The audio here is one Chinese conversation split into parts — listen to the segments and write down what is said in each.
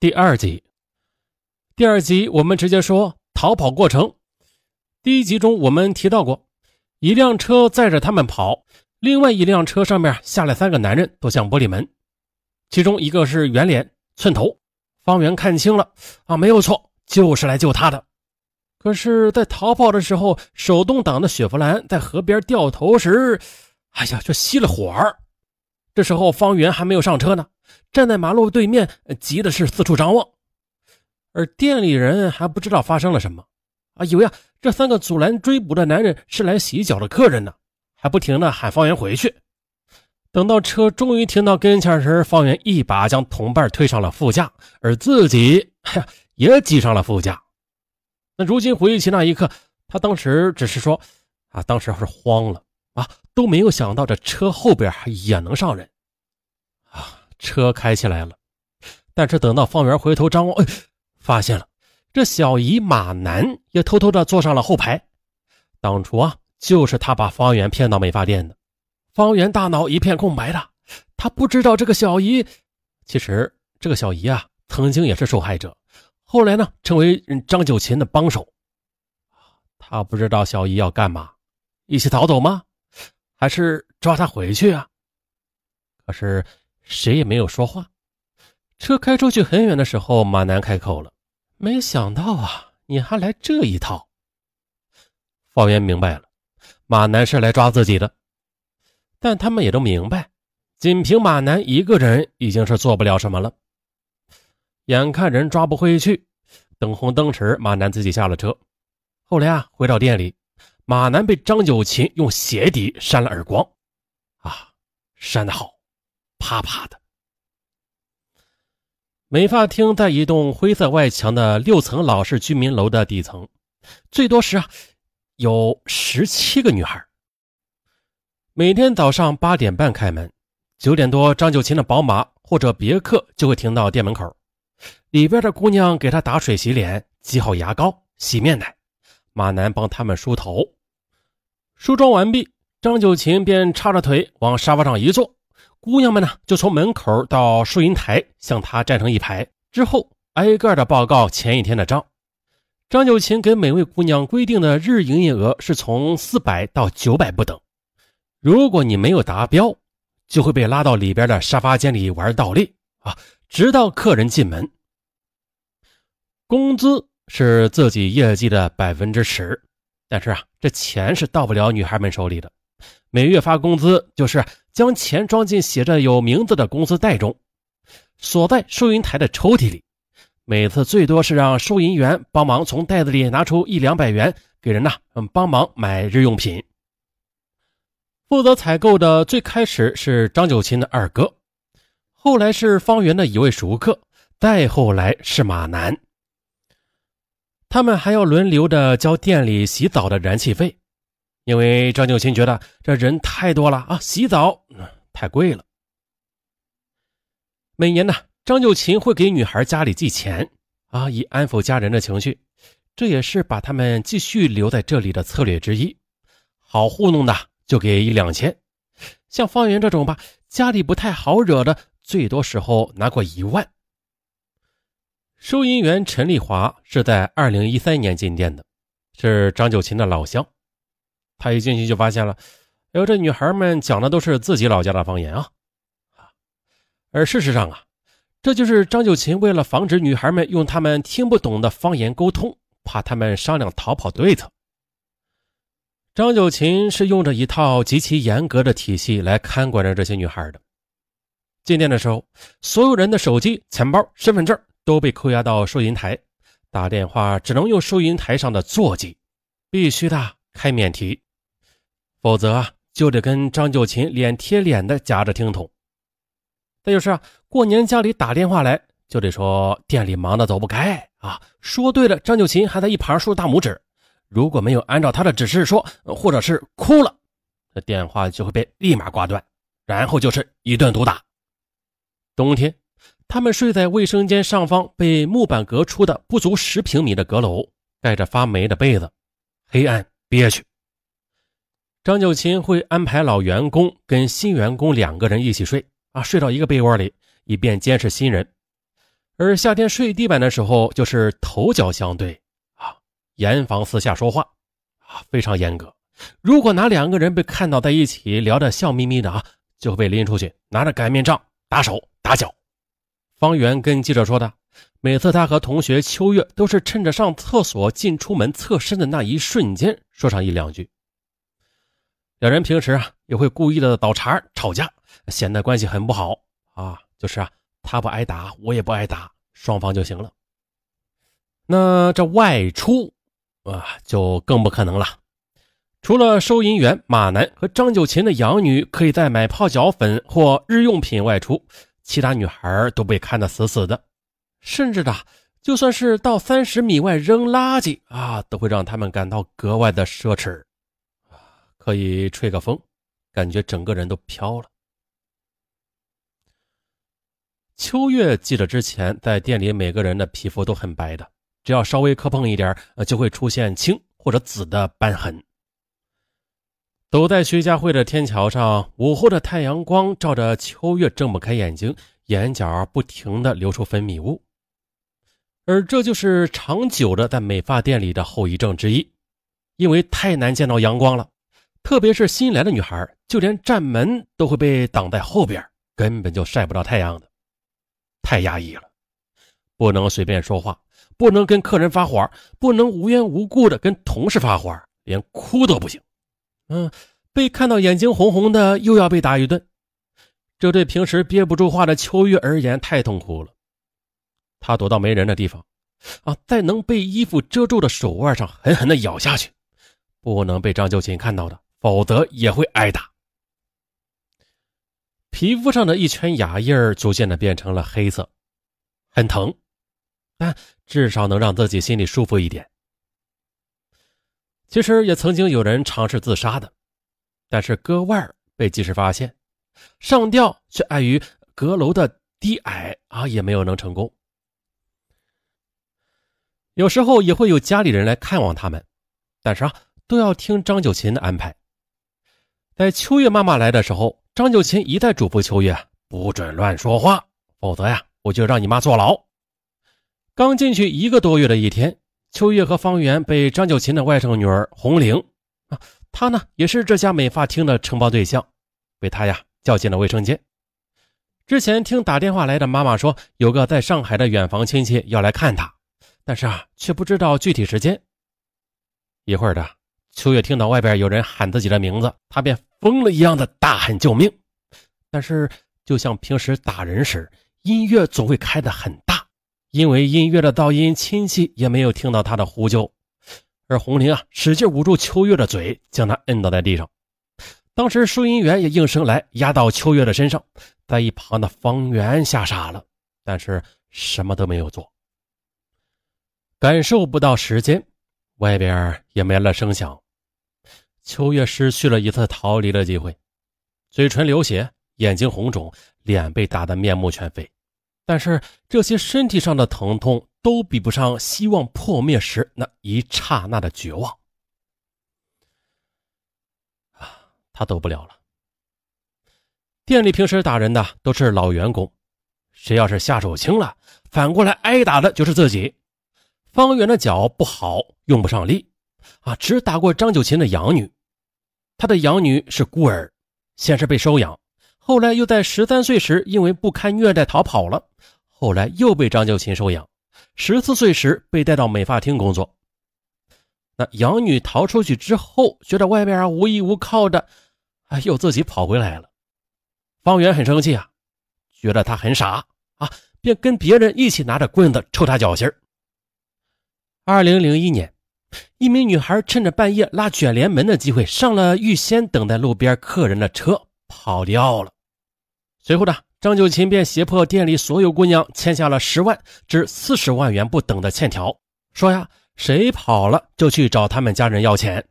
第二集。第二集我们直接说逃跑过程。第一集中我们提到过，一辆车载着他们跑，另外一辆车上面下来三个男人，都像玻璃门，其中一个是圆脸寸头。方圆看清了啊，没有错，就是来救他的。可是，在逃跑的时候，手动挡的雪佛兰在河边掉头时，哎呀，就熄了火儿。这时候，方圆还没有上车呢，站在马路对面，急的是四处张望。而店里人还不知道发生了什么，啊，以为啊这三个阻拦追捕的男人是来洗脚的客人呢，还不停的喊方圆回去。等到车终于停到跟前时，方圆一把将同伴推上了副驾，而自己呀也挤上了副驾。那如今回忆起那一刻，他当时只是说啊，当时是慌了啊，都没有想到这车后边也能上人。车开起来了，但是等到方圆回头张望，哎。发现了，这小姨马楠也偷偷的坐上了后排。当初啊，就是他把方圆骗到美发店的。方圆大脑一片空白的，他不知道这个小姨，其实这个小姨啊，曾经也是受害者，后来呢，成为张九琴的帮手。他不知道小姨要干嘛，一起逃走吗？还是抓他回去啊？可是谁也没有说话。车开出去很远的时候，马楠开口了。没想到啊，你还来这一套。方圆明白了，马南是来抓自己的，但他们也都明白，仅凭马南一个人已经是做不了什么了。眼看人抓不回去，等红灯时，马南自己下了车。后来啊，回到店里，马南被张九琴用鞋底扇了耳光，啊，扇得好，啪啪的。美发厅在一栋灰色外墙的六层老式居民楼的底层，最多时啊有十七个女孩。每天早上八点半开门，九点多张九琴的宝马或者别克就会停到店门口，里边的姑娘给她打水洗脸、挤好牙膏、洗面奶，马南帮他们梳头。梳妆完毕，张九琴便叉着腿往沙发上一坐。姑娘们呢，就从门口到收银台向他站成一排，之后挨个的报告前一天的账。张九琴给每位姑娘规定的日营业额是从四百到九百不等。如果你没有达标，就会被拉到里边的沙发间里玩倒立啊，直到客人进门。工资是自己业绩的百分之十，但是啊，这钱是到不了女孩们手里的。每月发工资就是将钱装进写着有名字的公司袋中，锁在收银台的抽屉里。每次最多是让收银员帮忙从袋子里拿出一两百元给人呐，嗯，帮忙买日用品。负责采购的最开始是张九琴的二哥，后来是方圆的一位熟客，再后来是马南。他们还要轮流的交店里洗澡的燃气费。因为张九琴觉得这人太多了啊，洗澡太贵了。每年呢，张九琴会给女孩家里寄钱啊，以安抚家人的情绪，这也是把他们继续留在这里的策略之一。好糊弄的就给一两千，像方圆这种吧，家里不太好惹的，最多时候拿过一万。收银员陈丽华是在二零一三年进店的，是张九琴的老乡。他一进去就发现了，哎呦，这女孩们讲的都是自己老家的方言啊！而事实上啊，这就是张九琴为了防止女孩们用他们听不懂的方言沟通，怕他们商量逃跑对策。张九琴是用着一套极其严格的体系来看管着这些女孩的。进店的时候，所有人的手机、钱包、身份证都被扣押到收银台，打电话只能用收银台上的座机，必须的。开免提，否则啊就得跟张九琴脸贴脸的夹着听筒。再就是啊，过年家里打电话来，就得说店里忙得走不开啊。说对了，张九琴还在一旁竖大拇指。如果没有按照他的指示说，或者是哭了，这电话就会被立马挂断，然后就是一顿毒打。冬天，他们睡在卫生间上方被木板隔出的不足十平米的阁楼，盖着发霉的被子，黑暗。憋屈。张九琴会安排老员工跟新员工两个人一起睡啊，睡到一个被窝里，以便监视新人。而夏天睡地板的时候，就是头脚相对啊，严防私下说话啊，非常严格。如果哪两个人被看到在一起聊得笑眯眯的啊，就会被拎出去拿着擀面杖打手打脚。方圆跟记者说的，每次他和同学秋月都是趁着上厕所进出门侧身的那一瞬间说上一两句。两人平时啊也会故意的倒茬吵架，显得关系很不好啊。就是啊，他不挨打，我也不挨打，双方就行了。那这外出啊就更不可能了。除了收银员马楠和张九琴的养女可以在买泡脚粉或日用品外出，其他女孩都被看得死死的。甚至的，就算是到三十米外扔垃圾啊，都会让他们感到格外的奢侈。可以吹个风，感觉整个人都飘了。秋月记得之前在店里，每个人的皮肤都很白的，只要稍微磕碰一点，呃，就会出现青或者紫的斑痕。走在徐家汇的天桥上，午后的太阳光照着秋月，睁不开眼睛，眼角不停的流出分泌物，而这就是长久的在美发店里的后遗症之一，因为太难见到阳光了，特别是新来的女孩，就连站门都会被挡在后边，根本就晒不到太阳的，太压抑了，不能随便说话，不能跟客人发火，不能无缘无故的跟同事发火，连哭都不行。嗯，被看到眼睛红红的，又要被打一顿，这对平时憋不住话的秋月而言太痛苦了。他躲到没人的地方，啊，在能被衣服遮住的手腕上狠狠地咬下去，不能被张秀琴看到的，否则也会挨打。皮肤上的一圈牙印儿逐渐的变成了黑色，很疼，但至少能让自己心里舒服一点。其实也曾经有人尝试自杀的，但是割腕被及时发现，上吊却碍于阁楼的低矮啊，也没有能成功。有时候也会有家里人来看望他们，但是啊，都要听张九琴的安排。在秋月妈妈来的时候，张九琴一再嘱咐秋月不准乱说话，否则呀，我就让你妈坐牢。刚进去一个多月的一天。秋月和方圆被张九琴的外甥女儿红玲啊，她呢也是这家美发厅的承包对象，被她呀叫进了卫生间。之前听打电话来的妈妈说，有个在上海的远房亲戚要来看她，但是啊却不知道具体时间。一会儿的，秋月听到外边有人喊自己的名字，她便疯了一样的大喊救命。但是就像平时打人时，音乐总会开得很大。因为音乐的噪音，亲戚也没有听到他的呼救，而红玲啊，使劲捂住秋月的嘴，将他摁倒在地上。当时收银员也应声来压到秋月的身上，在一旁的方圆吓傻了，但是什么都没有做。感受不到时间，外边也没了声响，秋月失去了一次逃离的机会，嘴唇流血，眼睛红肿，脸被打得面目全非。但是这些身体上的疼痛都比不上希望破灭时那一刹那的绝望。啊，他走不了了。店里平时打人的都是老员工，谁要是下手轻了，反过来挨打的就是自己。方圆的脚不好，用不上力，啊，只打过张九琴的养女。他的养女是孤儿，先是被收养。后来又在十三岁时因为不堪虐待逃跑了，后来又被张九琴收养，十四岁时被带到美发厅工作。那养女逃出去之后，觉得外边啊无依无靠的，啊又自己跑回来了。方圆很生气啊，觉得他很傻啊，便跟别人一起拿着棍子抽他脚心二零零一年，一名女孩趁着半夜拉卷帘门的机会，上了预先等在路边客人的车，跑掉了。随后呢，张九琴便胁迫店里所有姑娘签下了十万至四十万元不等的欠条，说呀，谁跑了就去找他们家人要钱。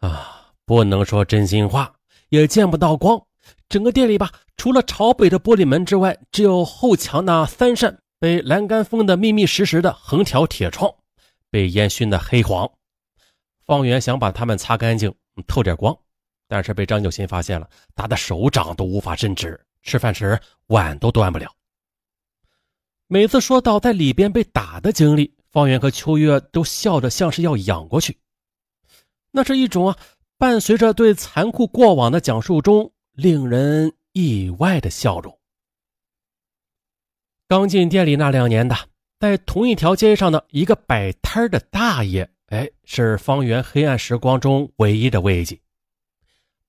啊，不能说真心话，也见不到光。整个店里吧，除了朝北的玻璃门之外，只有后墙那三扇被栏杆封得密密实实的横条铁窗，被烟熏得黑黄。方圆想把它们擦干净，透点光。但是被张九新发现了，打的手掌都无法伸直，吃饭时碗都端不了。每次说到在里边被打的经历，方圆和秋月都笑得像是要仰过去。那是一种啊，伴随着对残酷过往的讲述中令人意外的笑容。刚进店里那两年的，在同一条街上的一个摆摊的大爷，哎，是方圆黑暗时光中唯一的慰藉。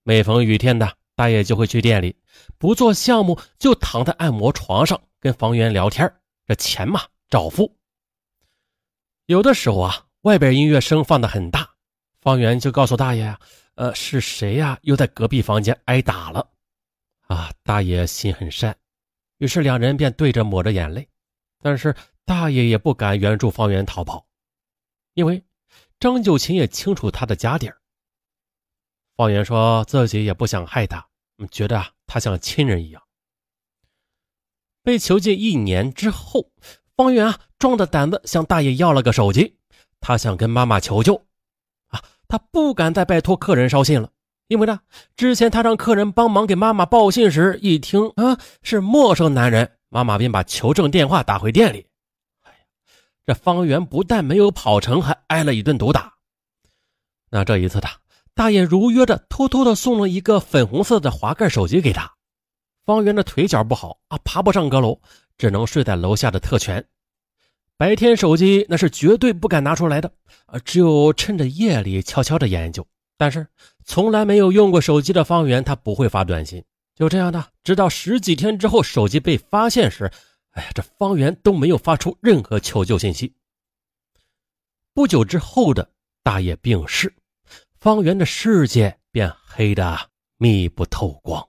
每逢雨天的，大爷就会去店里，不做项目就躺在按摩床上跟方圆聊天。这钱嘛，照付。有的时候啊，外边音乐声放的很大，方圆就告诉大爷呀：“呃，是谁呀？又在隔壁房间挨打了？”啊，大爷心很善，于是两人便对着抹着眼泪。但是大爷也不敢援助方圆逃跑，因为张九琴也清楚他的家底儿。方圆说自己也不想害他，觉得啊，他像亲人一样。被囚禁一年之后，方圆啊壮着胆子向大爷要了个手机，他想跟妈妈求救。啊，他不敢再拜托客人捎信了，因为呢，之前他让客人帮忙给妈妈报信时，一听啊是陌生男人，妈妈便把求证电话打回店里。这方圆不但没有跑成，还挨了一顿毒打。那这一次，他大爷如约的偷偷的送了一个粉红色的滑盖手机给他。方圆的腿脚不好啊，爬不上阁楼，只能睡在楼下的特权。白天手机那是绝对不敢拿出来的啊，只有趁着夜里悄悄的研究。但是从来没有用过手机的方圆，他不会发短信。就这样的，直到十几天之后，手机被发现时，哎，这方圆都没有发出任何求救信息。不久之后的大爷病逝，方圆的世界便黑的密不透光。